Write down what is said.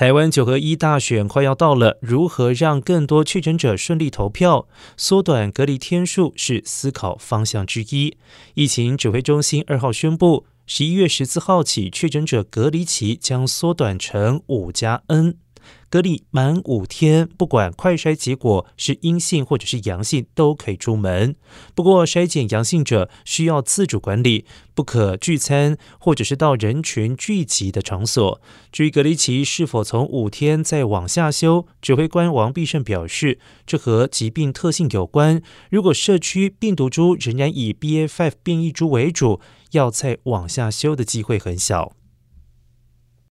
台湾九合一大选快要到了，如何让更多确诊者顺利投票、缩短隔离天数是思考方向之一。疫情指挥中心二号宣布，十一月十四号起，确诊者隔离期将缩短成五加 N。隔离满五天，不管快筛结果是阴性或者是阳性，都可以出门。不过，筛检阳性者需要自主管理，不可聚餐或者是到人群聚集的场所。至于隔离期是否从五天再往下修，指挥官王必胜表示，这和疾病特性有关。如果社区病毒株仍然以 BA.5 变异株为主，要再往下修的机会很小。